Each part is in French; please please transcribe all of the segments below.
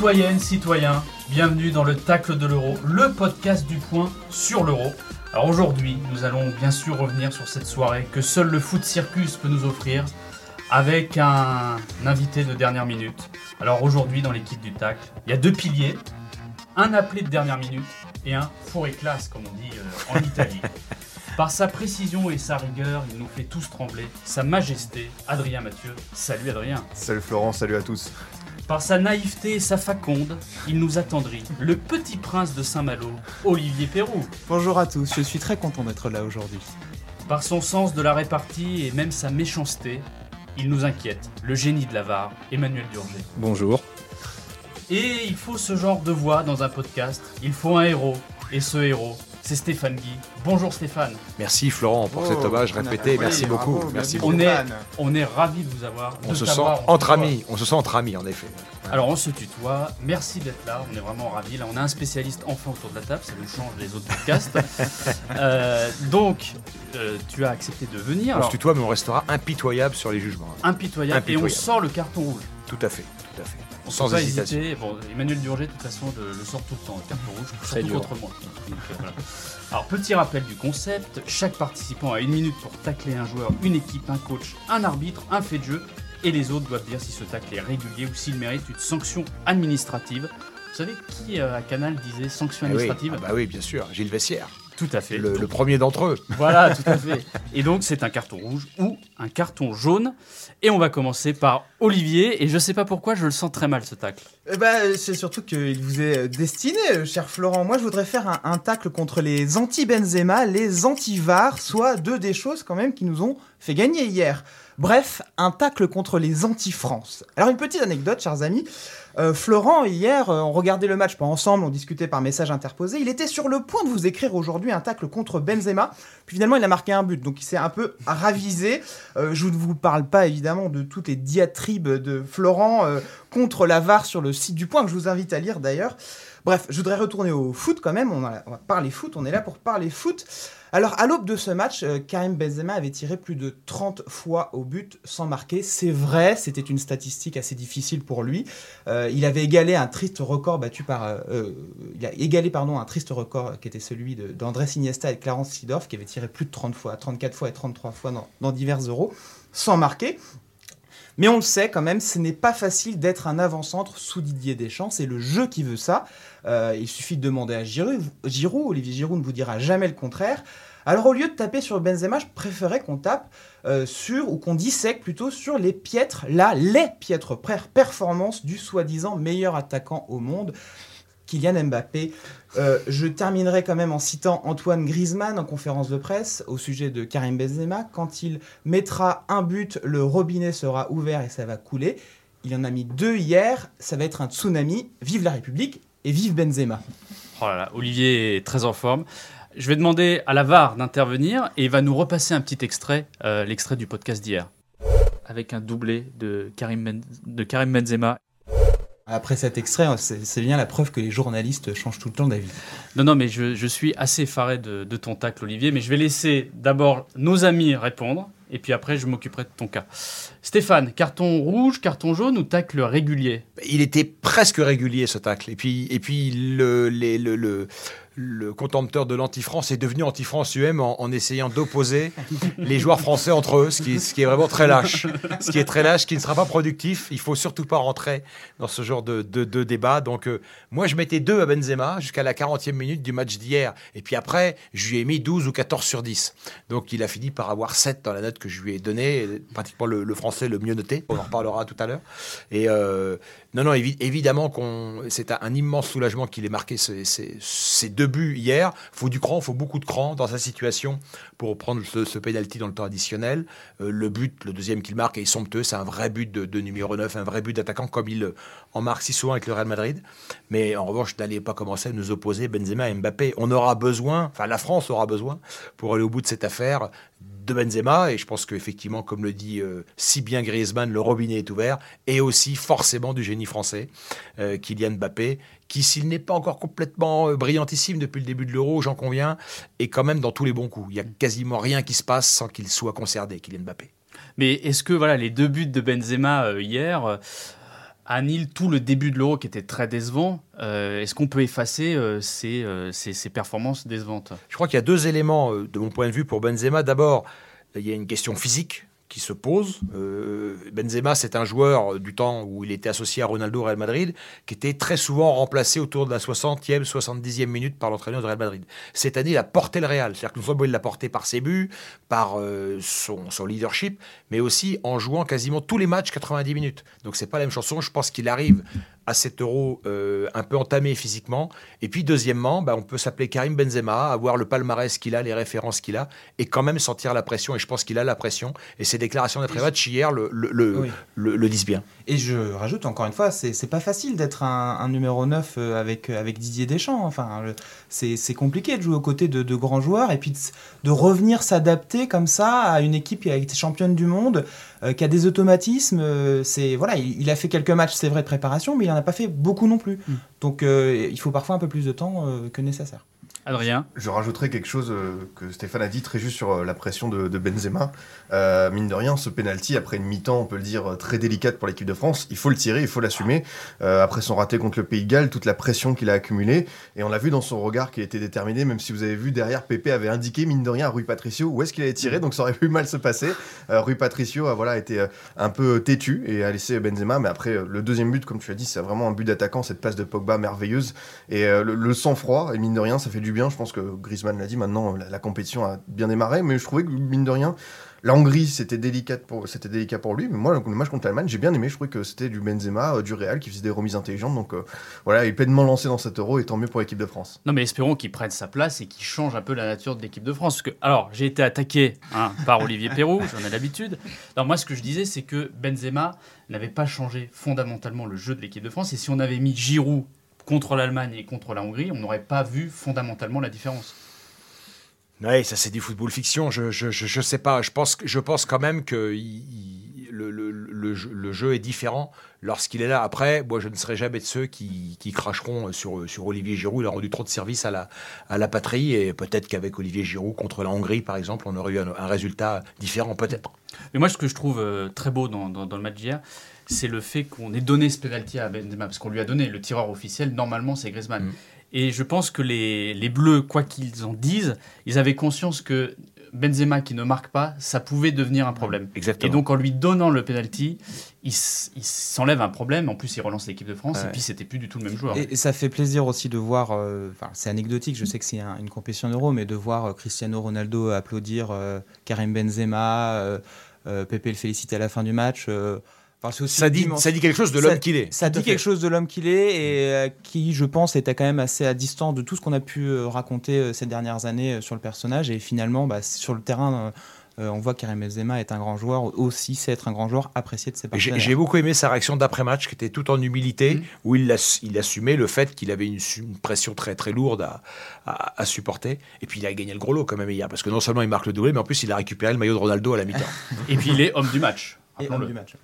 Citoyennes, citoyens, bienvenue dans le Tacle de l'Euro, le podcast du point sur l'Euro. Alors aujourd'hui, nous allons bien sûr revenir sur cette soirée que seul le foot circus peut nous offrir, avec un invité de dernière minute. Alors aujourd'hui, dans l'équipe du Tacle, il y a deux piliers, un appelé de dernière minute et un fourré classe, comme on dit euh, en Italie. Par sa précision et sa rigueur, il nous fait tous trembler. Sa majesté, Adrien Mathieu. Salut Adrien. Salut Florent, salut à tous. Par sa naïveté et sa faconde, il nous attendrit. Le petit prince de Saint-Malo, Olivier Perrou. Bonjour à tous, je suis très content d'être là aujourd'hui. Par son sens de la répartie et même sa méchanceté, il nous inquiète. Le génie de l'avare, Emmanuel Durger. Bonjour. Et il faut ce genre de voix dans un podcast. Il faut un héros. Et ce héros, c'est Stéphane Guy. Bonjour Stéphane. Merci Florent pour cet Oh, hommage répété. Oui, Merci bravo, beaucoup. Merci. On est, on est ravis de vous avoir. On se sent entre amis. On se sent entre amis en effet. Alors on se tutoie. Merci d'être là. On est vraiment ravis. Là, on a un spécialiste enfin autour de la table. Ça nous change des autres podcasts. Euh, donc, euh, tu as accepté de venir. On Alors, se tutoie, mais on restera impitoyable sur les jugements. impitoyable. Impitoyable. Et on sort le carton rouge. Tout à fait, tout à fait. Sans peut pas hésitation. hésiter. Bon, Emmanuel Durger, de toute façon, le, le sort tout le temps, le carton rouge, surtout dur. contre moi. Donc, euh, voilà. Alors, petit rappel du concept chaque participant a une minute pour tacler un joueur, une équipe, un coach, un arbitre, un fait de jeu, et les autres doivent dire si ce tacle est régulier ou s'il mérite une sanction administrative. Vous savez qui euh, à Canal disait sanction oui. administrative Ah bah oui, bien sûr. Gilles Vessière, Tout à fait. le, le premier d'entre eux. Voilà, tout à fait. Et donc, c'est un carton rouge ou un carton jaune. Et on va commencer par Olivier. Et je sais pas pourquoi, je le sens très mal ce tacle. Eh ben, c'est surtout qu'il vous est destiné, euh, cher Florent. Moi, je voudrais faire un, un tacle contre les anti-Benzema, les anti-VAR, soit deux des choses quand même qui nous ont fait gagner hier. Bref, un tacle contre les anti-France. Alors, une petite anecdote, chers amis. Euh, Florent, hier, euh, on regardait le match, pas ensemble, on discutait par message interposé. Il était sur le point de vous écrire aujourd'hui un tacle contre Benzema. Puis finalement, il a marqué un but, donc il s'est un peu ravisé. Euh, je ne vous parle pas évidemment de toutes les diatribes de Florent euh, contre la VAR sur le site du point, que je vous invite à lire d'ailleurs. Bref, je voudrais retourner au foot quand même. On, on va parler foot, on est là pour parler foot. Alors, à l'aube de ce match, euh, Karim Benzema avait tiré plus de 30 fois au but sans marquer. C'est vrai, c'était une statistique assez difficile pour lui. Euh, il avait égalé un triste record battu par. euh, il a égalé, pardon, un triste record qui était celui d'Andrés Iniesta et de Clarence Seedorf, qui avait tiré plus de 30 fois, 34 fois et 33 fois dans, dans divers euros, sans marquer. Mais on le sait quand même, ce n'est pas facile d'être un avant-centre sous Didier Deschamps. C'est le jeu qui veut ça. Euh, il suffit de demander à Giroud. Olivier Giroud ne vous dira jamais le contraire. Alors au lieu de taper sur Benzema, je préférais qu'on tape euh, sur, ou qu'on dissèque plutôt sur les piètres, là, les piètres per- performances du soi-disant meilleur attaquant au monde, Kylian Mbappé. Euh, je terminerai quand même en citant Antoine Griezmann en conférence de presse au sujet de Karim Benzema. Quand il mettra un but, le robinet sera ouvert et ça va couler. Il en a mis deux hier, ça va être un tsunami. Vive la République et vive Benzema. Oh là là, Olivier est très en forme. Je vais demander à la VAR d'intervenir et il va nous repasser un petit extrait, euh, l'extrait du podcast d'hier. Avec un doublé de Karim, Ben- de Karim Benzema. Après cet extrait, c'est c'est bien la preuve que les journalistes changent tout le temps d'avis. Non, non, mais je, je suis assez effaré de, de ton tacle, Olivier. Mais je vais laisser d'abord nos amis répondre et puis après, je m'occuperai de ton cas. Stéphane, carton rouge, carton jaune ou tacle régulier? Il était presque régulier ce tacle. Et puis, et puis le, les- le, le, le contempteur de l'anti-France est devenu anti-France UM en, en essayant d'opposer les joueurs français entre eux, ce qui, est- ce qui est vraiment très lâche. Ce qui est très lâche, qui ne sera pas productif. Il faut surtout pas rentrer dans ce genre de, de, de débat. Donc, euh, moi, je mettais 2 à Benzema jusqu'à la 40e minute du match d'hier. Et puis après, je lui ai mis 12 ou 14 sur 10. Donc, il a fini par avoir 7 dans la note que je lui ai donné, pratiquement le, le français le mieux noté. On en reparlera tout à l'heure. Et euh, non, non, évi- évidemment qu'on, c'est un, immense soulagement qu'il ait marqué ces deux buts hier. Faut du cran, faut beaucoup de cran dans sa situation pour prendre ce, ce penalty dans le temps additionnel. Euh, le but, le deuxième qu'il marque est somptueux, c'est un vrai but de, de numéro 9, un vrai but d'attaquant comme il euh, en marque si souvent avec le Real Madrid. Mais en revanche, n'allez pas commencer à nous opposer Benzema et Mbappé. On aura besoin, enfin la France aura besoin pour aller au bout de cette affaire de Benzema et je pense qu'effectivement, comme le dit euh, si bien Griezmann, le robinet est ouvert et aussi forcément du génie français, euh, Kylian Mbappé, qui s'il n'est pas encore complètement euh, brillantissime depuis le début de l'Euro, j'en conviens, est quand même dans tous les bons coups. Il y a quasiment rien qui se passe sans qu'il soit concerné, Kylian Mbappé. Mais est-ce que voilà, les deux buts de Benzema hier euh, annulent tout le début de l'Euro qui était très décevant Euh, Est-ce qu'on peut effacer euh, ces, euh, ces- ces performances décevantes? Je crois qu'il y a deux éléments de mon point de vue pour Benzema. D'abord, il y a une question physique qui se pose. Euh, Benzema, c'est un joueur du temps où il était associé à Ronaldo Real Madrid, qui était très souvent remplacé autour de la 60e, 70e minute par l'entraîneur du Real Madrid. Cette année, il a porté le Real. C'est-à-dire seulement il l'a porté par ses buts, par euh, son, son leadership, mais aussi en jouant quasiment tous les matchs 90 minutes. Donc c'est pas la même chanson. Je pense qu'il arrive à cet euro euh, un peu entamé physiquement. Et puis deuxièmement, bah, on peut s'appeler Karim Benzema, avoir le palmarès qu'il a, les références qu'il a, et quand même sentir la pression. Et je pense qu'il a la pression. Et ses déclarations d'après-match hier le, le, le, Oui. le- le disent bien. Et je rajoute encore une fois, c'est pas facile d'être un, un numéro 9 euh, avec, avec Didier Deschamps. Enfin, c'est compliqué de jouer aux côtés de, de grands joueurs et puis de revenir s'adapter comme ça à une équipe qui a été championne du monde, euh, qui a des automatismes. euh, c'est voilà, il, il a fait quelques matchs, c'est vrai, de préparation, mais il en a pas fait beaucoup non plus. Mm. Donc euh, il faut parfois un peu plus de temps euh, que nécessaire. Adrien Je rajouterais quelque chose euh, que Stéphane a dit très juste sur euh, la pression de, Benzema. Euh, mine de rien, ce penalty après une mi-temps, on peut le dire très délicate pour l'équipe de France, il faut le tirer, il faut l'assumer. Après son raté contre le Pays de Galles, toute la pression qu'il a accumulée, et on l'a vu dans son regard qui a été déterminé. Même si vous avez vu derrière, Pépé avait indiqué mine de rien à Rui Patricio où est-ce qu'il allait tirer, donc ça aurait pu mal se passer. Euh, Rui Patricio a voilà été un peu têtu et a laissé Benzema, mais après le deuxième but, comme tu as dit, c'est vraiment un but d'attaquant, cette passe de Pogba merveilleuse et le, le sang-froid. Et mine de rien, ça fait du bien. Je pense que Griezmann l'a dit. Maintenant, la, compétition a bien démarré, mais je trouvais que mine de rien. La Hongrie, c'était délicat pour, délicat pour lui, mais moi, le, match contre l'Allemagne, j'ai bien aimé. Je trouvais que c'était du Benzema, euh, du Real, qui faisait des remises intelligentes. Donc euh, voilà, il est pleinement lancé dans cet euro, et tant mieux pour l'équipe de France. Non mais espérons qu'il prenne sa place et qu'il change un peu la nature de l'équipe de France. Parce que, alors, j'ai été attaqué hein, par Olivier Perrou, j'en ai l'habitude. Alors moi, ce que je disais, c'est que Benzema n'avait pas changé fondamentalement le jeu de l'équipe de France. Et si on avait mis Giroud contre l'Allemagne et contre la Hongrie, on n'aurait pas vu fondamentalement la différence. Oui, ça c'est du football fiction. Je, je, je, je sais pas. Je pense, je pense quand même que il- il- le, le, le, jeu, le jeu est différent lorsqu'il est là. Après, moi, je ne serai jamais de ceux qui, qui cracheront sur, sur Olivier Giroud. Il a rendu trop de service à la, à la patrie. Et peut-être qu'avec Olivier Giroud contre la Hongrie, par exemple, on aurait eu un, un résultat différent, peut-être. Mais moi, ce que je trouve euh, très beau dans, dans- dans le match d'hier, c'est le fait qu'on ait donné ce penalty à Benzema, parce qu'on lui a donné le tireur officiel, normalement, c'est Griezmann. Mm. Et je pense que les, les Bleus, quoi qu'ils en disent, ils avaient conscience que Benzema qui ne marque pas, ça pouvait devenir un problème. Exactement. Et donc en lui donnant le penalty, il, s'enlève un problème. En plus, il relance l'équipe de France. Ouais. Et puis, c'était plus du tout le même joueur. Et, et ça fait plaisir aussi de voir, euh, enfin c'est anecdotique, je sais que c'est un- une compétition euro, mais de voir euh, Cristiano Ronaldo applaudir euh, Karim Benzema, Pepe le féliciter à la fin du match. Enfin, c'est aussi ça, dit, dimension- ça dit quelque chose de l'homme qu'il est. ça dit quelque chose de l'homme qu'il est et euh, qui, je pense, était quand même assez à distance de tout ce qu'on a pu euh, raconter euh, ces dernières années euh, sur le personnage. Et finalement, bah, sur le terrain, on voit que Karim Benzema est un grand joueur, aussi c'est être un grand joueur apprécié de ses J'ai partenaires. j'ai beaucoup aimé sa réaction d'après-match, qui était tout en humilité, Mhm. où il, ass- il assumait le fait qu'il avait une, pression très très lourde à, à- à supporter. Et puis il a gagné le gros lot quand même hier, parce que non seulement il marque le doublé, mais en plus il a récupéré le maillot de Ronaldo à la mi-temps. Et puis, il est homme du match. Et homme rappelons-le. du match.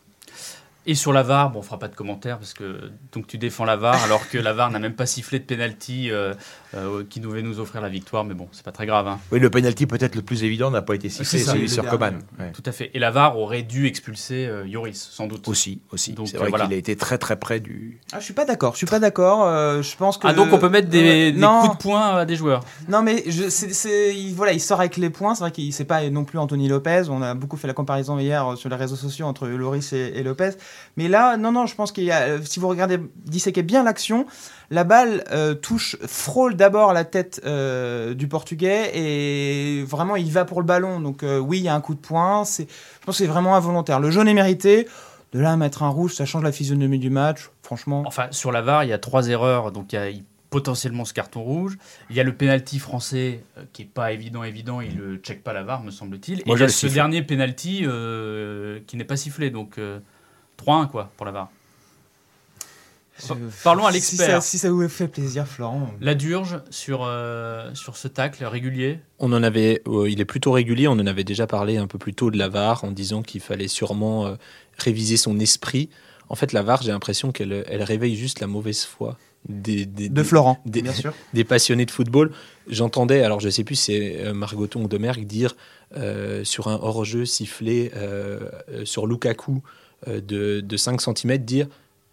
Et sur la VAR, bon, on fera pas de commentaires parce que donc tu défends la VAR alors que la VAR n'a même pas sifflé de penalty euh, euh, qui devait nous offrir la victoire, mais bon, c'est pas très grave. hein. oui, le penalty peut-être le plus évident n'a pas été sifflé, celui sur. Coman. Ouais. Tout à fait. Et la VAR aurait dû expulser euh, Yoris, sans doute. Aussi, aussi. Donc, C'est vrai euh, voilà. qu'il a été très très près du. Ah, je suis pas d'accord. Je suis pas d'accord. euh, je pense que. Ah donc on peut mettre des, des coups de poing à des joueurs. Non, mais je, c'est, c'est- il, voilà, il sort avec les points. C'est vrai qu'il c'est pas non plus Anthony Lopez. On a beaucoup fait la comparaison hier euh, sur les réseaux sociaux entre Loris et, et Lopez. Mais là, non, non, je pense qu'il y a, euh, si vous regardez, disséquez bien l'action, la balle euh, touche, frôle d'abord la tête euh, du Portugais et vraiment il va pour le ballon. Donc euh, oui, il y a un coup de poing. C'est, je pense que c'est vraiment involontaire. Le jaune est mérité. De là à mettre un rouge, ça change la physionomie du match. Franchement, Enfin, sur la VAR, il y a trois erreurs, donc il y a potentiellement ce carton rouge. Il y a le penalty français euh, qui est pas évident, évident, il ne check pas la VAR, me semble-t-il. Et Moi, il y a ce siffle. dernier penalty euh, qui n'est pas sifflé, donc euh, 3-1 quoi pour la VAR. Je- parlons à si l'expert. ça, si ça vous fait plaisir, Florent. La Durge sur, euh, sur ce tacle régulier. On en avait, euh, il est plutôt régulier. On en avait déjà parlé un peu plus tôt de la VAR en disant qu'il fallait sûrement euh, réviser son esprit. En fait, la VAR, j'ai l'impression qu'elle elle réveille juste la mauvaise foi des, des- De Florent, des- bien sûr. des passionnés de football. J'entendais, alors je sais plus, si c'est Margoton ou Domergue dire euh, sur un hors-jeu sifflé sur Lukaku de, de 5 cm, dire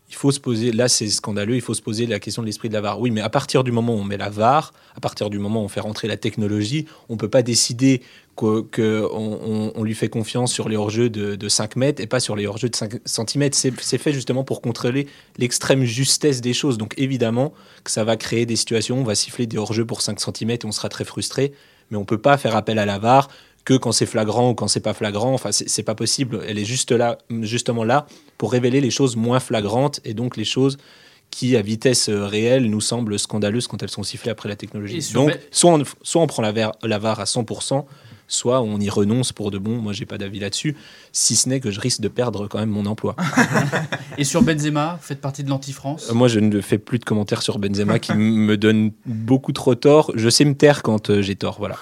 il faut se poser, là c'est scandaleux, il faut se poser la question de l'esprit de la VAR. Oui, mais à partir du moment où on met la VAR, à partir du moment où on fait rentrer la technologie, on peut pas décider qu'on que on, on- lui fait confiance sur les hors-jeux de, de 5 mètres et pas sur les hors-jeux de 5 cm. C'est fait justement pour contrôler l'extrême justesse des choses. Donc évidemment que ça va créer des situations, on va siffler des hors-jeux pour 5 cm et on sera très frustré, mais on peut pas faire appel à la VAR que quand c'est flagrant ou quand c'est pas flagrant. Enfin, c'est pas possible. Elle est juste là, justement là, pour révéler les choses moins flagrantes et donc les choses qui, à vitesse euh, réelle, nous semblent scandaleuses quand elles sont sifflées après la technologie. Donc, soit on, soit on prend la, VAR la VAR à 100%, soit on y renonce pour de bon. Moi, j'ai pas d'avis là-dessus, si ce n'est que je risque de perdre quand même mon emploi. Et sur Benzema, vous faites partie de l'anti-France? Euh, Moi, je ne fais plus de commentaires sur Benzema qui me donne beaucoup trop tort. Je sais me taire quand euh, j'ai tort, voilà.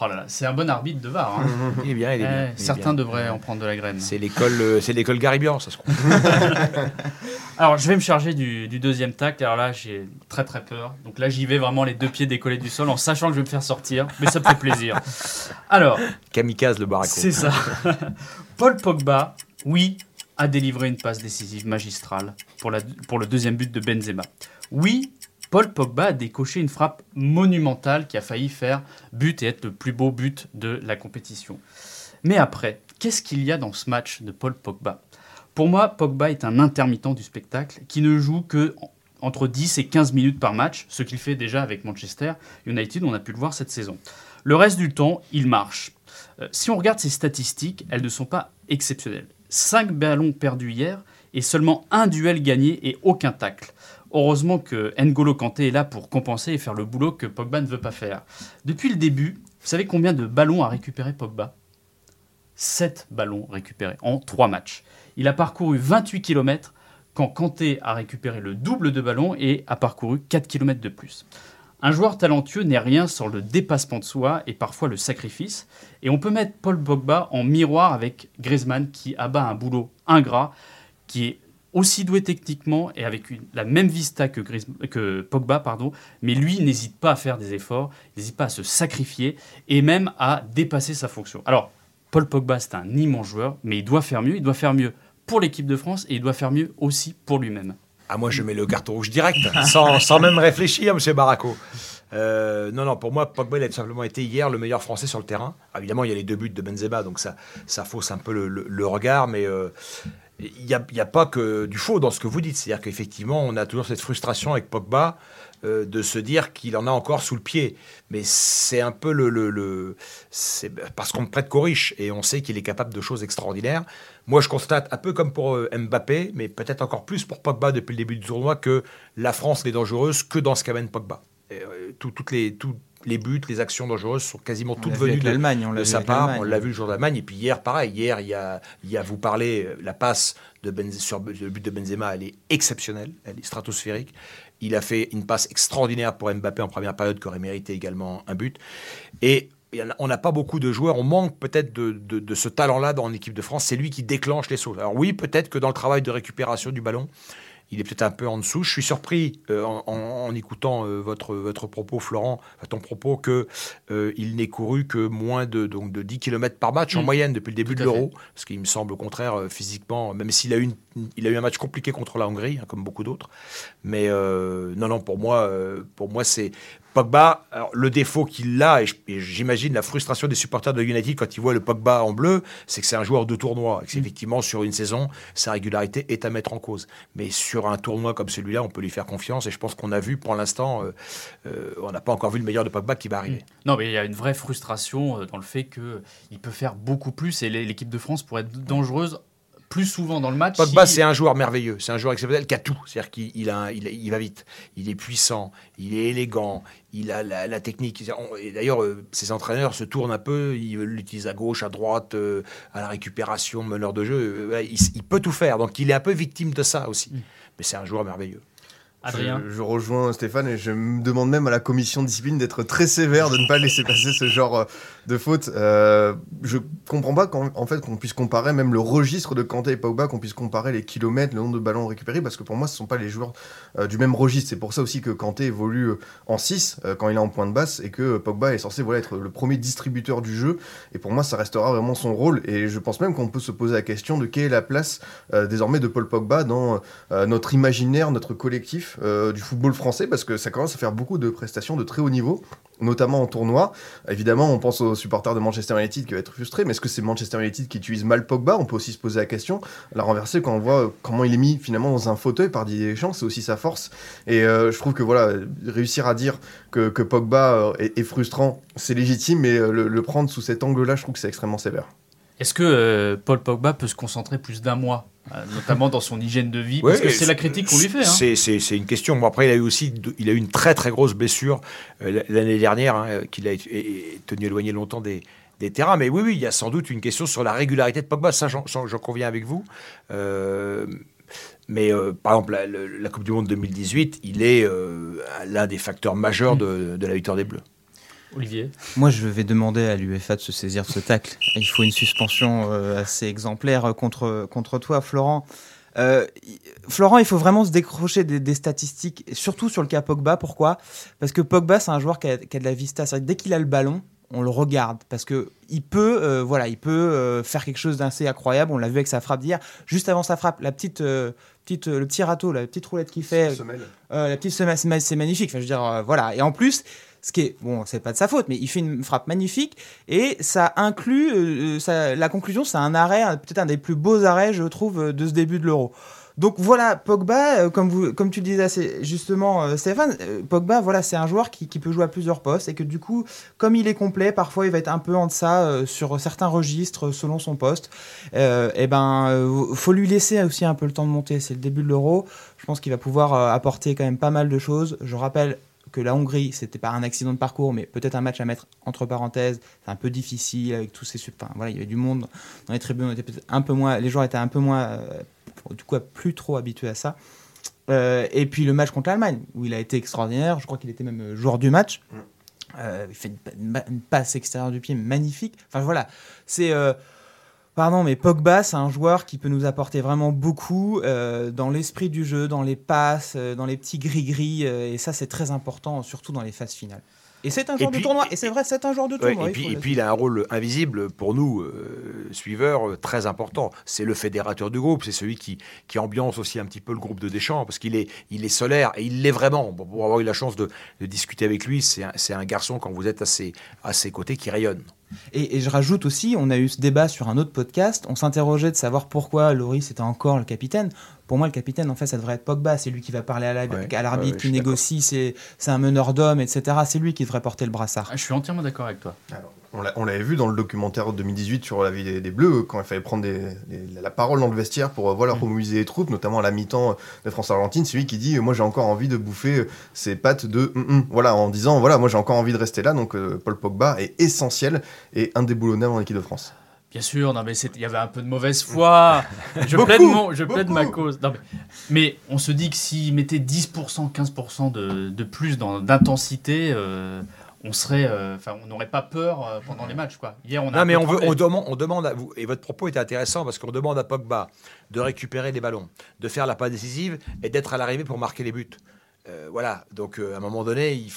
Oh là là, c'est un bon arbitre de VAR. hein. Il est bien, il est bien. Eh, est certains bien. devraient en prendre de la graine. C'est l'école, euh, c'est l'école Garibian, ça se trouve. Alors, je vais me charger du, du deuxième tacle. Alors là, j'ai très très peur. Donc là, j'y vais vraiment les deux pieds décollés du sol en sachant que je vais me faire sortir. Mais ça me fait plaisir. Alors, Kamikaze le baraco. c'est ça. Paul Pogba, oui, a délivré une passe décisive magistrale pour, la, pour le deuxième but de Benzema. Oui, Paul Pogba a décoché une frappe monumentale qui a failli faire but et être le plus beau but de la compétition. Mais après, qu'est-ce qu'il y a dans ce match de Paul Pogba? Pour moi, Pogba est un intermittent du spectacle qui ne joue que en- entre 10 et 15 minutes par match, ce qu'il fait déjà avec Manchester United, on a pu le voir cette saison. Le reste du temps, il marche. Euh, si on regarde ses statistiques, elles ne sont pas exceptionnelles. 5 ballons perdus hier et seulement un duel gagné et aucun tacle. Heureusement que N'Golo Kanté est là pour compenser et faire le boulot que Pogba ne veut pas faire. Depuis le début, vous savez combien de ballons a récupéré Pogba? 7 ballons récupérés en 3 matchs. Il a parcouru 28 km quand Kanté a récupéré le double de ballons et a parcouru 4 km de plus. Un joueur talentueux n'est rien sans le dépassement de soi et parfois le sacrifice. Et on peut mettre Paul Pogba en miroir avec Griezmann qui abat un boulot ingrat, qui est aussi doué techniquement et avec la même vista que, que Pogba, pardon, mais lui n'hésite pas à faire des efforts, n'hésite pas à se sacrifier et même à dépasser sa fonction. Alors, Paul Pogba, c'est un immense joueur, mais il doit faire mieux, il doit faire mieux pour l'équipe de France et il doit faire mieux aussi pour lui-même. Ah, moi, je mets le carton rouge direct, sans, sans même réfléchir, monsieur Baraco. Euh, non, non, pour moi, Pogba, il a tout simplement été hier le meilleur Français sur le terrain. Évidemment, il y a les deux buts de Benzema, donc ça, ça fausse un peu le, le- le regard, mais euh, il n'y a, pas que du faux dans ce que vous dites. C'est-à-dire qu'effectivement, on a toujours cette frustration avec Pogba euh, de se dire qu'il en a encore sous le pied. Mais c'est un peu le. c'est parce qu'on prête qu'aux riches et on sait qu'il est capable de choses extraordinaires. Moi, je constate, un peu comme pour euh, Mbappé, mais peut-être encore plus pour Pogba depuis le début du tournoi, que la France n'est dangereuse que dans ce qu'amène Pogba. Euh, tout- toutes les, tous les buts, les actions dangereuses sont quasiment On toutes venues de, l'Allemagne, on l'a sa part. On l'a vu le jour d'Allemagne. Et puis hier, pareil. Hier, il y a, il y a vous parlez, euh, la passe de Benz- sur le but de Benzema, elle est exceptionnelle, elle est stratosphérique. Il a fait une passe extraordinaire pour Mbappé en première période, qui aurait mérité également un but. Et on n'a pas beaucoup de joueurs. On manque peut-être de, de- de ce talent-là dans l'équipe de France. C'est lui qui déclenche les sauts. Alors oui, peut-être que dans le travail de récupération du ballon, il est peut-être un peu en dessous. Je suis surpris euh, en, écoutant euh, votre, votre propos, Florent, enfin, ton propos, que euh, il n'ait couru que moins de, donc, de 10 km par match en Mm. moyenne depuis le début Tout de l'Euro. Ce qui me semble au contraire euh, physiquement, même s'il a eu une, il a eu un match compliqué contre la Hongrie, hein, comme beaucoup d'autres. Mais euh, non, non, pour moi, euh, pour moi c'est Pogba. Alors, le défaut qu'il a, et j'imagine la frustration des supporters de United quand ils voient le Pogba en bleu, c'est que c'est un joueur de tournoi. Et que, Mm. effectivement, sur une saison, sa régularité est à mettre en cause. Mais sur un tournoi comme celui-là, on peut lui faire confiance. Et je pense qu'on a vu, pour l'instant, euh, on n'a pas encore vu le meilleur de Pogba qui va arriver. Non, mais il y a une vraie frustration dans le fait qu'il peut faire beaucoup plus et l'é- l'équipe de France pourrait être dangereuse plus souvent dans le match. Pogba, si- c'est un joueur merveilleux. C'est un joueur exceptionnel qui a tout. C'est-à-dire qu'il il a il, il va vite, il est puissant, il est élégant, il a la, la technique. Et d'ailleurs, euh, ses entraîneurs se tournent un peu, ils l'utilisent à gauche, à droite, euh, à la récupération, meneur de jeu. Euh, il, il peut tout faire. Donc il est un peu victime de ça aussi. Mm. Mais c'est un joueur merveilleux. Adrien. Je, je rejoins Stéphane et je me demande même à la commission de discipline d'être très sévère, de ne pas laisser passer ce genre euh, de faute. Euh, je comprends pas qu'en en fait qu'on puisse comparer même le registre de Kanté et Pogba, qu'on puisse comparer les kilomètres, le nombre de ballons récupérés, parce que pour moi ce sont pas les joueurs euh, du même registre. C'est pour ça aussi que Kanté évolue euh, en 6 euh, quand il est en point de basse et que Pogba est censé voilà, être le premier distributeur du jeu. Et pour moi ça restera vraiment son rôle. Et je pense même qu'on peut se poser la question de quelle est la place désormais de Paul Pogba dans notre imaginaire, notre collectif du football français, parce que ça commence à faire beaucoup de prestations de très haut niveau, notamment en tournoi. Évidemment, on pense aux supporters de Manchester United qui va être frustrés, mais est-ce que c'est Manchester United qui utilise mal Pogba? On peut aussi se poser la question. La renverser, quand on voit comment il est mis finalement dans un fauteuil par Didier Deschamps, c'est aussi sa force. Et euh, je trouve que voilà, réussir à dire que, Pogba euh, est, est frustrant, c'est légitime, mais euh, le, le prendre sous cet angle-là, je trouve que c'est extrêmement sévère. Est-ce que euh, Paul Pogba peut se concentrer plus d'un mois, euh, notamment dans son hygiène de vie? Parce que c'est la critique qu'on lui fait. hein. C'est, une question. Bon, après, il a eu aussi de- il a eu une très très grosse blessure euh, l'année dernière, hein, qu'il a tenu éloigné longtemps des, des terrains. Mais oui, oui, il y a sans doute une question sur la régularité de Pogba. Ça, j'en, conviens avec vous. Euh, mais euh, par exemple, la, Coupe du Monde 2018, il est l'un des facteurs majeurs de, de la victoire des Bleus. Olivier Moi, je vais demander à l'UEFA de se saisir de ce tacle. Il faut une suspension euh, assez exemplaire euh, contre, contre toi, Florent. Euh, il- Florent, il faut vraiment se décrocher des, des statistiques, et surtout sur le cas Pogba. Pourquoi? Parce que Pogba, c'est un joueur qui a, qui a de la vista. Que dès qu'il a le ballon, on le regarde parce que il peut, euh, voilà, il peut euh, faire quelque chose d'assez incroyable. On l'a vu avec sa frappe d'hier. Juste avant sa frappe, la petite, euh, petite, le petit râteau, la petite roulette qu'il fait, euh, la petite semelle, c'est ma- c'est magnifique. Enfin, je veux dire, euh, voilà. Et en plus, ce qui est bon, c'est pas de sa faute, mais il fait une frappe magnifique et ça inclut euh, ça- la conclusion, c'est un arrêt, peut-être un des plus beaux arrêts, je trouve, euh, de ce début de l'Euro. Donc voilà, Pogba, euh, comme, tu disais justement, euh, Stéphane, euh, Pogba, voilà, c'est un joueur qui, peut jouer à plusieurs postes et que du coup, comme il est complet, parfois il va être un peu en deçà euh, sur certains registres euh, selon son poste. Euh, et ben, euh, faut lui laisser aussi un peu le temps de monter. C'est le début de l'Euro. Je pense qu'il va pouvoir euh, apporter quand même pas mal de choses. Je rappelle que la Hongrie, c'était pas un accident de parcours, mais peut-être un match à mettre entre parenthèses. C'est un peu difficile avec tous ces. Enfin, voilà, il y avait du monde dans les tribunes. On était peut-être un peu moins, les joueurs étaient un peu moins, euh, du coup, plus trop habitués à ça. Euh, et puis le match contre l'Allemagne, où il a été extraordinaire. Je crois qu'il était même euh, joueur du match. Euh, il fait une, une passe extérieure du pied magnifique. Enfin voilà, c'est. Pardon, mais Pogba, c'est un joueur qui peut nous apporter vraiment beaucoup euh, dans l'esprit du jeu, dans les passes, euh, dans les petits gris-gris. euh, et ça, c'est très important, surtout dans les phases finales. Et c'est un joueur de tournoi. Et c'est vrai, c'est un joueur de Ouais, tournoi. et, puis, et il a un rôle invisible pour nous, euh, suiveurs, très important. C'est le fédérateur du groupe, c'est celui qui, qui ambiance aussi un petit peu le groupe de Deschamps, parce qu'il est, il est solaire, et il l'est vraiment. Bon, pour avoir eu la chance de, de discuter avec lui, c'est un, un garçon, quand vous êtes à ses, à ses côtés, qui rayonne. Et, et je rajoute aussi, on a eu ce débat sur un autre podcast, on s'interrogeait de savoir pourquoi Loris était encore le capitaine. Pour moi, le capitaine, en fait, ça devrait être Pogba. C'est lui qui va parler à la- Ouais, à l'arbitre, ouais, ouais, je qui négocie, c'est c'est un meneur d'hommes, etc. C'est lui qui devrait porter le brassard. Ah, Je suis entièrement d'accord avec toi. Alors, on l'a- on l'avait vu dans le documentaire de 2018 sur la vie des, des Bleus, quand il fallait prendre des- des- la parole dans le vestiaire pour euh, voilà, remobiliser les troupes, notamment à la mi-temps de France-Argentine. C'est lui qui dit euh, Moi j'ai encore envie de bouffer euh, ces pattes de. hum, hum Voilà, en disant Voilà, moi j'ai encore envie de rester là. Donc euh, Paul Pogba est essentiel et indéboulonnable en équipe de France. Bien sûr, non mais il y avait un peu de mauvaise foi. Je Beaucoup, plaide, mon- je plaide ma cause. Non, mais, mais on se dit que s'il mettait 10%, 15% de, de plus dans- d'intensité, euh, on serait, euh, enfin, on n'aurait pas peur euh, pendant les matchs, quoi. Hier, on a. Non, mais on, veut, on, demande, on demande à vous, et votre propos était intéressant parce qu'on demande à Pogba de récupérer les ballons, de faire la passe décisive et d'être à l'arrivée pour marquer les buts. Euh, voilà, donc euh, à un moment donné, il,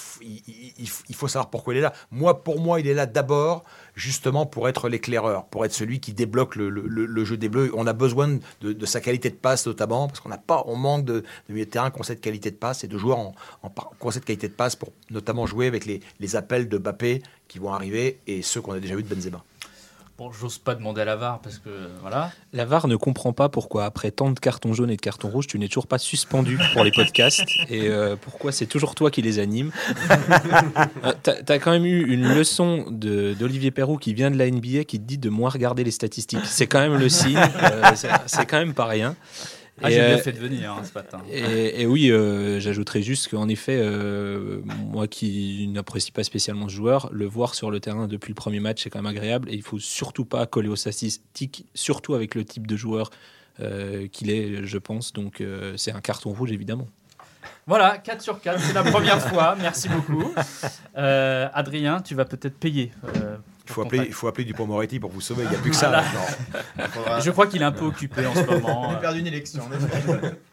faut savoir pourquoi il est là. Moi, pour moi, il est là d'abord justement pour être l'éclaireur, pour être celui qui débloque le, jeu des Bleus. On a besoin de, sa qualité de passe notamment, parce qu'on n'a pas, on manque de, de milieu de terrain qui ont cette qualité de passe et de joueurs en, en qui ont cette qualité de passe pour notamment jouer avec les, les appels de Bappé qui vont arriver et ceux qu'on a déjà vus de Benzema. Bon, j'ose pas demander à la VAR parce que voilà. La VAR ne comprend pas pourquoi, après tant de cartons jaunes et de cartons rouges, tu n'es toujours pas suspendu pour les podcasts et euh, pourquoi c'est toujours toi qui les anime. Euh, T'as as quand même eu une leçon d'Olivier Perrault qui vient de la NBA qui te dit de moins regarder les statistiques. C'est quand même le signe, euh, c'est- c'est quand même pas rien. Ah, Et, j'ai bien fait de venir hein, ce matin. Et, et oui, euh, j'ajouterais juste qu'en effet, euh, moi qui n'apprécie pas spécialement ce joueur, le voir sur le terrain depuis le premier match, c'est quand même agréable. Et il faut surtout pas coller aux statistiques, surtout avec le type de joueur euh, qu'il est, je pense. Donc euh, c'est un carton rouge, évidemment. Voilà, 4 sur 4, c'est la première fois. Merci beaucoup. Euh, Adrien, tu vas peut-être payer. Euh, Il faut appeler, il faut appeler Dupont-Moretti pour vous sauver. Il n'y a plus que ça. Voilà. maintenant. Faudra- Je crois qu'il est un peu occupé en ce moment. On a perdu une élection. en effet.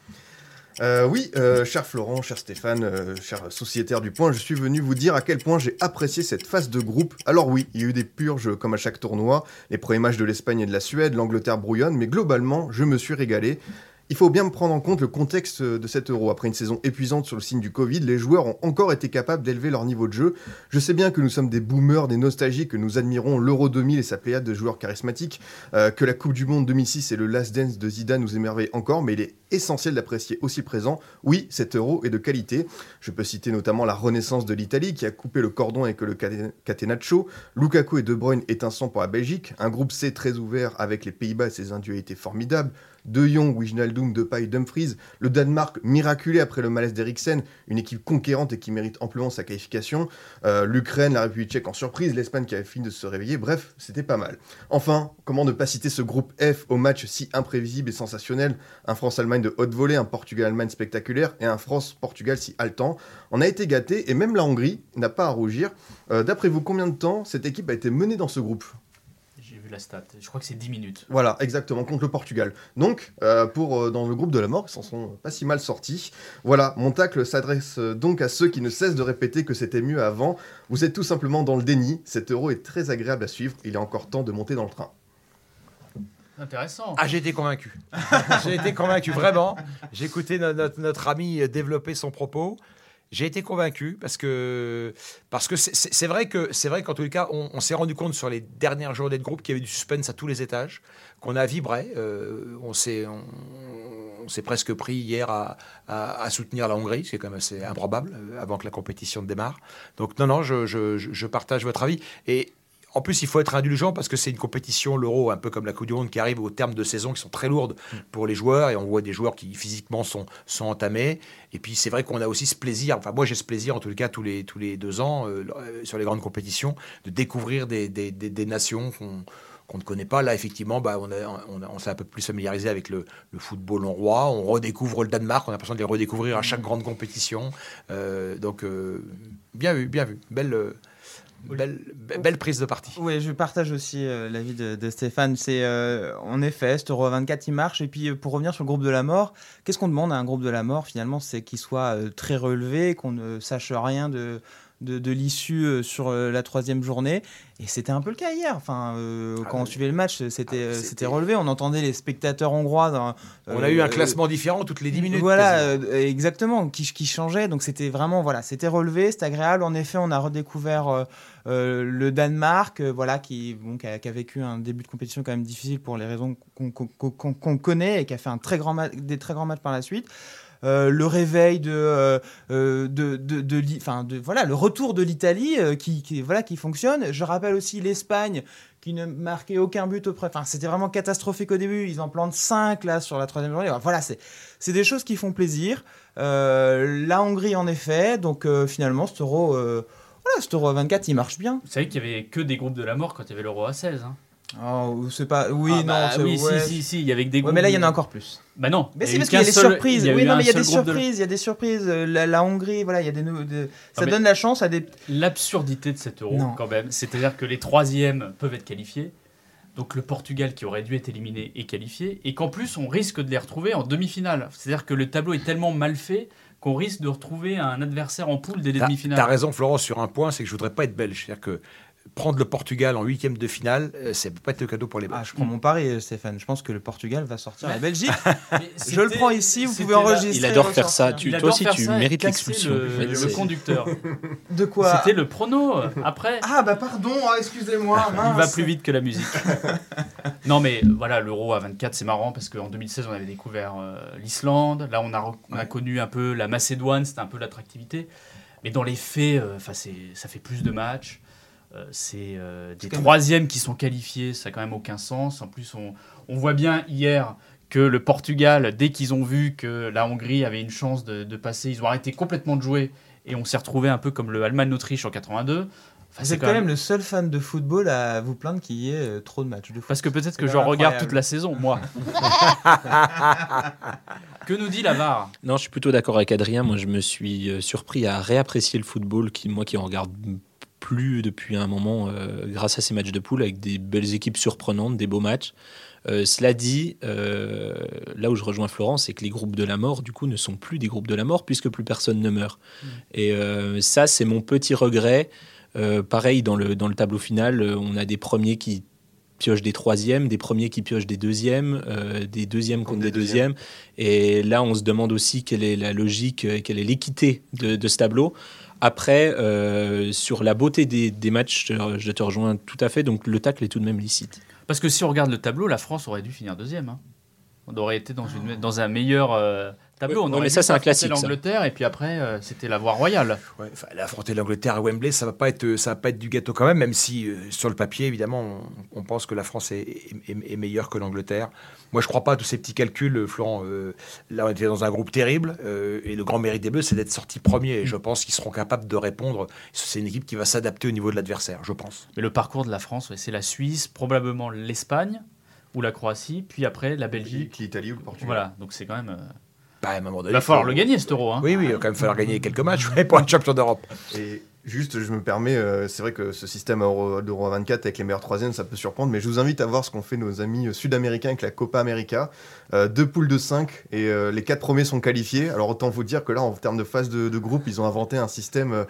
Euh, oui, euh, cher Florent, cher Stéphane, euh, cher sociétaire du point, je suis venu vous dire à quel point j'ai apprécié cette phase de groupe. Alors oui, il y a eu des purges comme à chaque tournoi, les premiers matchs de l'Espagne et de la Suède, l'Angleterre brouillonne, mais globalement, je me suis régalé. Il faut bien prendre en compte le contexte de cet euro. Après une saison épuisante sur le signe du Covid, les joueurs ont encore été capables d'élever leur niveau de jeu. Je sais bien que nous sommes des boomers, des nostalgiques, que nous admirons l'Euro 2000 et sa pléiade de joueurs charismatiques, euh, que la Coupe du Monde 2006 et le Last Dance de Zidane nous émerveillent encore, mais il est essentiel d'apprécier aussi présent. Oui, cet euro est de qualité. Je peux citer notamment la renaissance de l'Italie qui a coupé le cordon avec le cate- Catenaccio. Lukaku et De Bruyne étincelant pour la Belgique. Un groupe C très ouvert avec les Pays-Bas et ses individualités formidables. De Jong, Wijnaldum, Depay, Dumfries. Le Danemark miraculé après le malaise d'Eriksen. Une équipe conquérante et qui mérite amplement sa qualification. Euh, L'Ukraine, la République tchèque en surprise. L'Espagne qui avait fini de se réveiller. Bref, c'était pas mal. Enfin, comment ne pas citer ce groupe F au match si imprévisible et sensationnel? Un France-Allemagne de haute volée, un Portugal-Allemagne spectaculaire et un France-Portugal si haletant. On a été gâtés et même la Hongrie n'a pas à rougir. Euh, D'après vous, combien de temps cette équipe a été menée dans ce groupe? Vu la stat, je crois que c'est 10 minutes. Voilà, exactement, contre le Portugal. Donc, euh, pour, euh, dans le groupe de la mort, ils s'en sont pas si mal sortis. Voilà, mon tacle s'adresse euh, donc à ceux qui ne cessent de répéter que c'était mieux avant. Vous êtes tout simplement dans le déni. Cet euro est très agréable à suivre. Il est encore temps de monter dans le train. Intéressant. Ah, j'ai été convaincu. j'ai été convaincu, vraiment. J'ai écouté no- notre, notre ami développer son propos. J'ai été convaincu parce que parce que c'est- vrai que c'est vrai qu'en tous les cas, on, s'est rendu compte sur les dernières journées de groupe qu'il y avait du suspense à tous les étages, qu'on a vibré. euh, on s'est on, s'est presque pris hier à, à- soutenir la Hongrie, ce qui est quand même assez improbable euh, avant que la compétition ne démarre. Donc non non, je- je- je partage votre avis et en plus, il faut être indulgent parce que c'est une compétition, l'Euro, un peu comme la Coupe du Monde, qui arrive au terme de saison, qui sont très lourdes pour les joueurs. Et on voit des joueurs qui physiquement sont, sont entamés. Et puis, c'est vrai qu'on a aussi ce plaisir, enfin, moi j'ai ce plaisir, en tout cas, tous les, tous les deux ans, euh, euh, sur les grandes compétitions, de découvrir des, des- des- des nations qu'on qu'on ne connaît pas. Là, effectivement, bah, on, a- on, a- on s'est un peu plus familiarisé avec le, le football hongrois. On redécouvre le Danemark. On a l'impression de les redécouvrir à chaque grande compétition. Euh, donc, euh, bien vu, bien vu. Belle, belle, be- belle prise de parti. Oui, je partage aussi euh, l'avis de, de Stéphane. C'est euh, en effet, cet Euro 24, il marche. Et puis, euh, pour revenir sur le groupe de la mort, qu'est-ce qu'on demande à un groupe de la mort finalement? C'est qu'il soit euh, très relevé, qu'on ne sache rien de, de, de l'issue euh, sur euh, la troisième journée. Et c'était un peu le cas hier. Enfin, euh, Ah quand on oui. suivait le match, c'était Ah, euh, c'était- c'était relevé. On entendait les spectateurs hongrois. Dans, On euh, a eu un euh, classement différent toutes les 10 minutes. Voilà, exactement, qui, qui changeait. Donc c'était vraiment, voilà, c'était relevé, c'était agréable. En effet, on a redécouvert le Danemark, voilà, qui, bon, qui, a, qui a vécu un début de compétition quand même difficile pour les raisons qu'on connaît et qui a fait un très grand des très grands matchs par la suite. Euh, le réveil de, euh, euh, de, de, de, voilà, le retour de l'Italie qui, voilà, qui fonctionne. Je rappelle aussi l'Espagne qui ne marquait aucun but auprès. Enfin, c'était vraiment catastrophique au début. Ils en plantent 5 là sur la troisième journée. Voilà, c'est des choses qui font plaisir. La Hongrie, en effet. Donc, finalement, cet euro, euh, voilà, cet euro à 24, il marche bien. Vous savez qu'il y avait que des groupes de la mort quand il y avait l'Euro à 16. Hein. Oh, c'est pas. Oui, Ah non, bah c'est. oui, ouais. si, si, si, il y avait que des Ouais, groupes. mais là, il y en a encore plus. Bah non. Mais il y c'est parce qu'il y a des seul- surprises. il y a Oui, eu non, mais il y a des surprises. Il y a des surprises. Euh, La, la Hongrie, voilà, il y a des. de- Ça donne la chance à des. L'absurdité de cet euro, Non. quand même, c'est-à-dire que les troisièmes peuvent être qualifiés. Donc le Portugal qui aurait dû être éliminé est qualifié. Et qu'en plus, on risque de les retrouver en demi-finale. C'est-à-dire que le tableau est tellement mal fait qu'on risque de retrouver un adversaire en poule dès les demi-finales. t'as raison, Florence, sur un point, c'est que je voudrais pas être belge. C'est-à-dire que prendre le Portugal en huitième de finale, euh, c'est peut pas être le cadeau pour les Ah, Belges. je prends mon pari, euh, Stéphane. Je pense que le Portugal va sortir la Belgique. Je le prends ici, vous pouvez enregistrer. Il adore faire ça. Tu- toi aussi, tu ça mérites l'expulsion. Le, le conducteur. De quoi C'était le prono. Après, Ah bah pardon, ah, excusez-moi. il va plus vite que la musique. non, mais voilà, l'euro à 24, c'est marrant parce qu'en 2016, on avait découvert euh, l'Islande. Là, on a, re- on a connu un peu la Macédoine, c'était un peu l'attractivité. Mais dans les faits, euh, ça fait plus de matchs. Euh, c'est euh, des quand même- troisièmes qui sont qualifiés, ça n'a quand même aucun sens. En plus, on, on voit bien hier que le Portugal, dès qu'ils ont vu que la Hongrie avait une chance de, de passer, ils ont arrêté complètement de jouer et on s'est retrouvé un peu comme le Allemagne-Autriche en 82. Enfin, Vous c'est êtes quand même le seul fan de football à vous plaindre qu'il y ait euh, trop de matchs de foot. Parce que peut-être que C'est j'en regarde toute la saison, moi. que nous dit la VAR Non, je suis plutôt d'accord avec Adrien. Moi, je me suis surpris à réapprécier le football, qui, moi qui en regarde plus depuis un moment euh, grâce à ces matchs de poule avec des belles équipes surprenantes, des beaux matchs. Euh, cela dit, euh, là où je rejoins Florence, c'est que les groupes de la mort, du coup, ne sont plus des groupes de la mort puisque plus personne ne meurt. Et euh, ça, c'est mon petit regret. Pareil, dans le, dans le tableau final, on a des premiers qui piochent des troisièmes, des premiers qui piochent des deuxièmes, euh, des deuxièmes contre des des deuxièmes. Et là, on se demande aussi quelle est la logique, quelle est l'équité de, de ce tableau. Après, euh, sur la beauté des, des matchs, je, je te rejoins tout à fait. Donc le tacle est tout de même licite. Parce que si on regarde le tableau, la France aurait dû finir deuxième. hein. On aurait été dans, une, dans un meilleur euh, tableau. Oui, on mais ça, c'est un classique, l'Angleterre et puis après, euh, c'était la voie royale. Ouais, enfin, affronter l'Angleterre à Wembley, ça va pas être, ça va pas être du gâteau quand même, même si euh, sur le papier, évidemment, on, on pense que la France est, est- est meilleure que l'Angleterre. Moi, je crois pas à tous ces petits calculs, euh, Florent. Euh, là, on était dans un groupe terrible, euh, et le grand mérite des Bleus, c'est d'être sorti premier. Et je pense qu'ils seront capables de répondre. C'est une équipe qui va s'adapter au niveau de l'adversaire, je pense. Mais le parcours de la France, ouais, c'est la Suisse, probablement l'Espagne ou la Croatie, puis après la Belgique. L'Italie ou le Portugal. Voilà, donc c'est quand même. Euh, Bah, à un moment donné, Il va falloir le gagner cet euro. Hein. Oui, oui, il va quand même falloir gagner quelques matchs ouais, pour être champion d'Europe. Et juste, je me permets, euh, c'est vrai que ce système Euro- d'Euro 24 avec les meilleurs troisièmes, ça peut surprendre, mais je vous invite à voir ce qu'ont fait nos amis euh, sud-américains avec la Copa América. Euh, deux poules de 5 et euh, les quatre premiers sont qualifiés. Alors autant vous dire que là, en termes de phase de, de groupe, ils ont inventé un système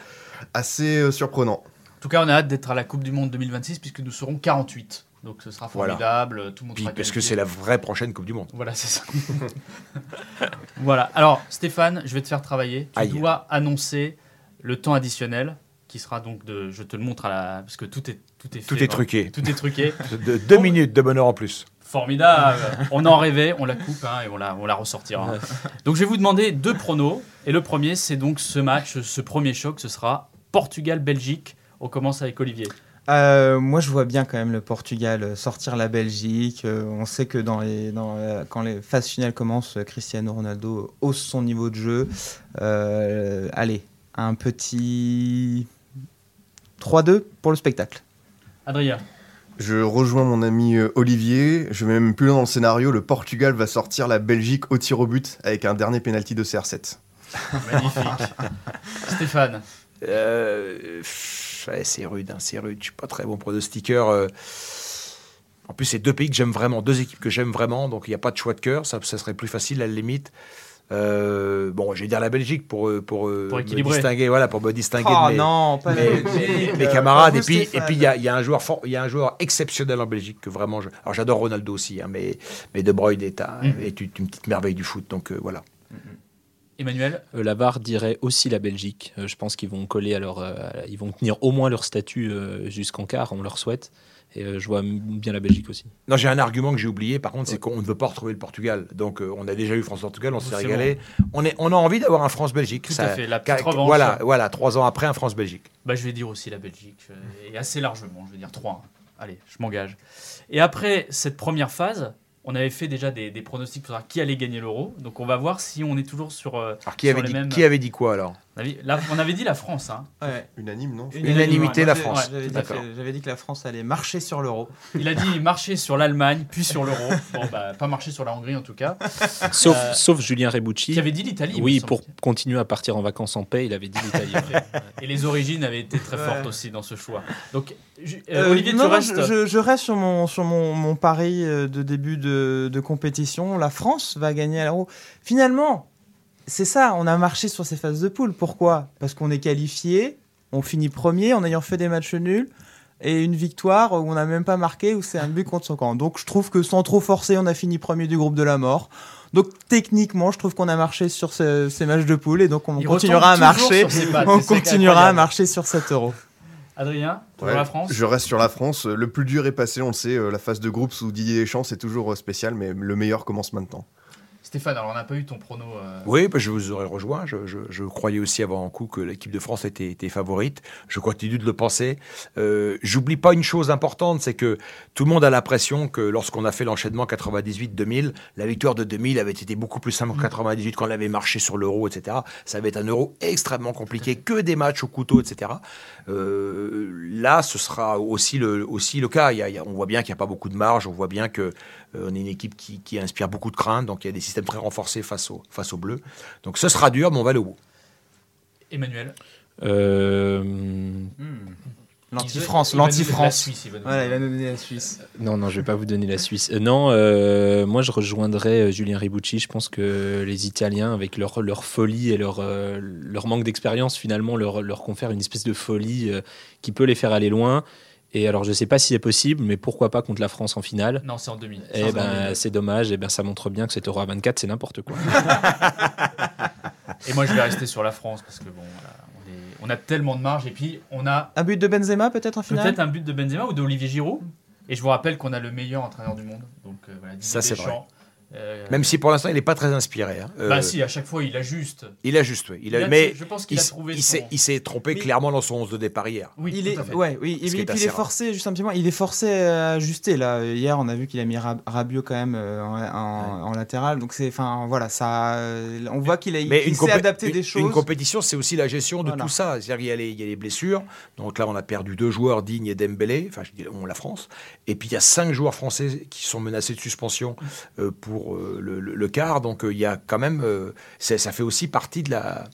assez euh, surprenant. En tout cas, on a hâte d'être à la Coupe du Monde 2026 puisque nous serons 48. Donc ce sera Voilà. formidable. Tout le monde Puis, sera parce que c'est la vraie prochaine Coupe du Monde. Voilà, c'est ça. voilà. Alors, Stéphane, je vais te faire travailler. Tu Aïe. dois annoncer le temps additionnel qui sera donc de. Je te le montre à la. Parce que tout est, tout est fait. Tout est truqué. Tout est truqué. De, deux minutes de bonheur en plus. Formidable. On en rêvait, on la coupe hein, et on la, on la ressortira. Donc, je vais vous demander deux pronos. Et le premier, c'est donc ce match, ce premier choc, ce sera Portugal-Belgique. On commence avec Olivier. Euh, moi, je vois bien quand même le Portugal euh, sortir la Belgique. Euh, on sait que dans les, dans, euh, quand les phases finales commencent, Cristiano Ronaldo hausse son niveau de jeu. Euh, allez, un petit 3-2 pour le spectacle. Adrien. Je rejoins mon ami Olivier. Je vais même plus loin dans le scénario. Le Portugal va sortir la Belgique au tir au but avec un dernier penalty de CR7. Magnifique. Stéphane. Euh, ouais, c'est rude, hein, c'est rude. Je suis pas très bon pronostiqueur. euh. En plus, c'est deux pays que j'aime vraiment, deux équipes que j'aime vraiment, donc il n'y a pas de choix de cœur. Ça, ça serait plus facile à la limite. Euh, bon, je vais dire la Belgique pour euh, pour, Pour me distinguer, voilà, pour me distinguer Oh de mes, non, pas mes- mes camarades. Et puis et Stéphane. puis il y a, il y a un joueur fort, il y a un joueur exceptionnel en Belgique que vraiment. Je, alors j'adore Ronaldo aussi, hein, mais mais De Bruyne est, un- est une, une petite merveille du foot. Donc euh, voilà. Emmanuel. Euh, la VAR dirait aussi la Belgique. Euh, je pense qu'ils vont coller à leur, euh, ils vont tenir au moins leur statut euh, jusqu'en quart, on leur souhaite. Et euh, je vois bien la Belgique aussi. Non, j'ai un argument que j'ai oublié, par contre, c'est qu'on ne veut pas retrouver le Portugal. Donc, euh, on a déjà eu France-Portugal, on s'est C'est régalé. On, est, on a envie d'avoir un France-Belgique. Tout Ça- à fait, la petite revanche. Voilà, voilà, trois ans après, un France-Belgique. Bah, je vais dire aussi la Belgique, euh, et assez largement, je vais dire 3. Allez, je m'engage. Et après cette première phase, on avait fait déjà des, des pronostics pour savoir qui allait gagner l'euro. Donc on va voir si on est toujours sur. euh, Alors, qui sur avait, les dit, mêmes- qui avait dit quoi alors? On, avait, là, on avait dit la France. Hein. Ouais. Unanime, non Unanimité, la France. J'avais dit, que- j'avais dit que la France allait marcher sur l'euro. Il a dit marcher sur l'Allemagne, puis sur l'euro. Bon, bah, pas marcher sur la Hongrie en tout cas. Sauf, Euh, sauf Julien Rebucci. Qui avait dit l'Italie. Oui, pour semble. continuer à partir en vacances en paix, il avait dit l'Italie. ouais. Et les origines avaient été très Ouais. fortes aussi dans ce choix. Donc, euh, Euh, Olivier, non, tu non, restes. je, je- reste sur mon, sur mon, mon pari de début de, de compétition. La France va gagner à l'euro. Finalement, c'est ça, on a marché sur ces phases de poule. Pourquoi? Parce qu'on est qualifié, on finit premier en ayant fait des matchs nuls et une victoire où on n'a même pas marqué, où c'est un but contre son camp. Donc je trouve que sans trop forcer, on a fini premier du groupe de la mort. Donc techniquement, je trouve qu'on a marché sur ce- ces matchs de poule et donc on Il continuera à marcher. pattes, On continuera à marcher sur 7 euros. Adrien, pour Ouais, la France? Je reste sur la France. Le plus dur est passé, on le sait. euh, La phase de groupe sous Didier Deschamps, c'est toujours euh, spécial, mais le meilleur commence maintenant. Stéphane, alors on n'a pas eu ton prono. euh, Oui, bah, je vous aurais rejoint. Je, je- je croyais aussi avant un coup que l'équipe de France était, était favorite. Je continue de le penser. Euh, J'oublie pas une chose importante, c'est que tout le monde a l'impression que lorsqu'on a fait l'enchaînement 98-2000, la victoire de 2000 avait été beaucoup plus simple que 98 quand on avait marché sur l'euro, etc. Ça avait été un euro extrêmement compliqué, que des matchs au couteau, etc. Euh, là, ce sera aussi le, aussi le cas. Il y a- il y a- on voit bien qu'il n'y a pas beaucoup de marge. On voit bien que on est une équipe qui, qui inspire beaucoup de crainte. Donc il y a des systèmes très renforcés face aux face Bleus. Donc ce sera dur, mais on va aller au bout. Emmanuel. Euh, L'anti-France, Il va nous donner La l'anti-France. Suisse, il va nous Voilà, il donner. va nous donner la Suisse. Non, non, je vais pas vous donner la Suisse. Euh, non, euh, moi je rejoindrais euh, Julien Ribucci. Je pense que les Italiens, avec leur, leur folie et leur, euh, leur manque d'expérience, finalement, leur, leur confèrent une espèce de folie euh, qui peut les faire aller loin. Et alors, je sais pas si c'est possible, mais pourquoi pas contre la France en finale Non, c'est en demi. C'est Eh en ben, c'est dommage. Et ben, ça montre bien que cet Euro à 24, c'est n'importe quoi. Et moi, je vais rester sur la France parce que bon, voilà, on, est- on a tellement de marge et puis on a Un but de Benzema peut-être en finale peut-être un but de Benzema ou d'Olivier Giroud. Et je vous rappelle qu'on a le meilleur entraîneur du monde. Donc euh, voilà, Didier Ça, c'est Deschamps. Euh, Même si pour l'instant il n'est pas très inspiré. hein. Euh, Bah si, à chaque fois, il ajuste. Il a juste, oui. Il a, Il a- mais je pense il, qu'il a s- trouvé il s'est, il s'est trompé Mais- clairement dans son 11 de départ hier. Oui, il tout est, à fait. ouais, oui, et puis il est rare. forcé, juste un petit point, il est forcé à ajuster là. Hier, on a vu qu'il a mis Rab- Rabiot quand même euh, en, en- en latéral, donc c'est, enfin voilà, ça, euh, on voit qu'il a, Mais il une, s'est compé- adapté une- des choses. une compétition, c'est aussi la gestion de Voilà. tout ça. C'est-à-dire qu'il y a, les, il y a les blessures. Donc là, on a perdu deux joueurs, Digne et Dembélé. Enfin, je dis on, la France. Et puis il y a cinq joueurs français qui sont menacés de suspension euh, pour euh, le, le- le quart. Donc euh, il y a quand même, euh, c'est- ça fait aussi partie de la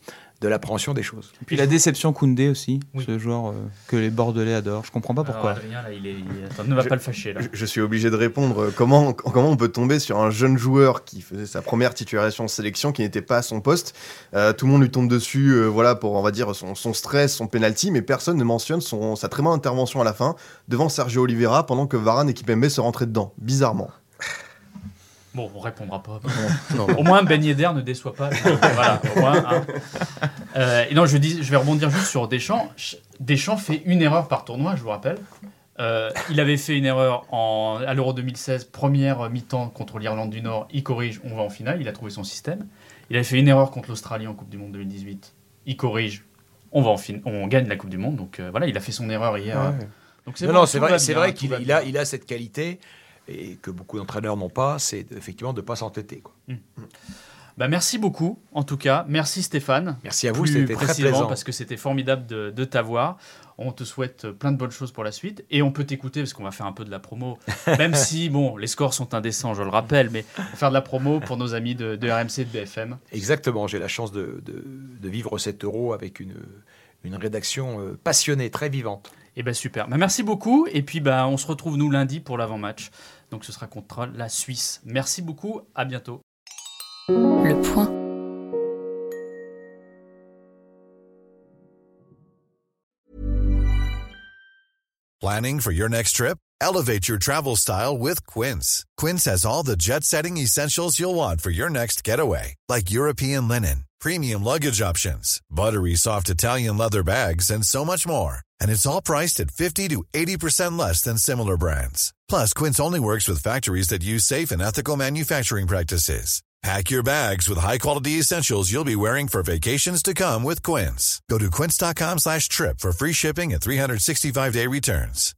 de l'appréhension des choses. Puis la déception Koundé aussi, Oui. ce joueur euh, que les Bordelais adorent. Je comprends pas pourquoi. Alors, Adrien, là, il est, il est- attends, ne va Je- pas le fâcher là. Je, je suis obligé de répondre. euh, Comment, comment on peut tomber sur un jeune joueur qui faisait sa première titularisation en sélection, qui n'était pas à son poste? Euh, Tout le monde lui tombe dessus, euh, voilà, pour on va dire son, son stress, son penalty, mais personne ne mentionne son, sa très bonne intervention à la fin devant Sergio Oliveira pendant que Varane et Kipembe se rentraient dedans. Bizarrement. Bon, on répondra pas. non. Au moins, Ben Yedder ne déçoit pas. voilà, au moins. hein. Euh, et non, je, dis, je vais rebondir juste sur Deschamps. Ch- Deschamps fait une erreur par tournoi, je vous rappelle. Euh, il avait fait une erreur en, à l'Euro 2016, première mi-temps contre l'Irlande du Nord. Il corrige, on va en finale. Il a trouvé son système. Il avait fait une erreur contre l'Australie en Coupe du Monde 2018. Il corrige, on va en fin- on gagne la Coupe du Monde. Donc euh, voilà, il a fait son erreur hier. Donc Non, bon, non, tout c'est vrai, vrai qu'il a, il a cette qualité et que beaucoup d'entraîneurs n'ont pas, c'est effectivement de ne pas s'entêter. quoi. Bah, merci beaucoup, en tout cas. Merci Stéphane. Merci à vous, c'était très plaisant. parce que c'était formidable de, de t'avoir. On te souhaite plein de bonnes choses pour la suite et on peut t'écouter parce qu'on va faire un peu de la promo, même si bon, les scores sont indécents, je le rappelle, mais faire de la promo pour nos amis de, de RMC, de BFM. Exactement, j'ai la chance de, vivre 7 euros avec une, une rédaction euh, passionnée, très vivante. Et ben super. Bah, merci beaucoup et puis bah, on se retrouve nous lundi pour l'avant-match. Donc ce sera contre la Suisse. Merci beaucoup, à bientôt. Le point. Planning for your next trip? Elevate your travel style with Quince. Quince has all the jet setting essentials you'll want for your next getaway, like European linen, premium luggage options, buttery soft Italian leather bags, and so much more. And it's all priced at 50 to 80% less than similar brands. Plus, Quince only works with factories that use safe and ethical manufacturing practices. Pack your bags with high-quality essentials you'll be wearing for vacations to come with Quince. Go to quince.com slash trip for free shipping and 365-day returns.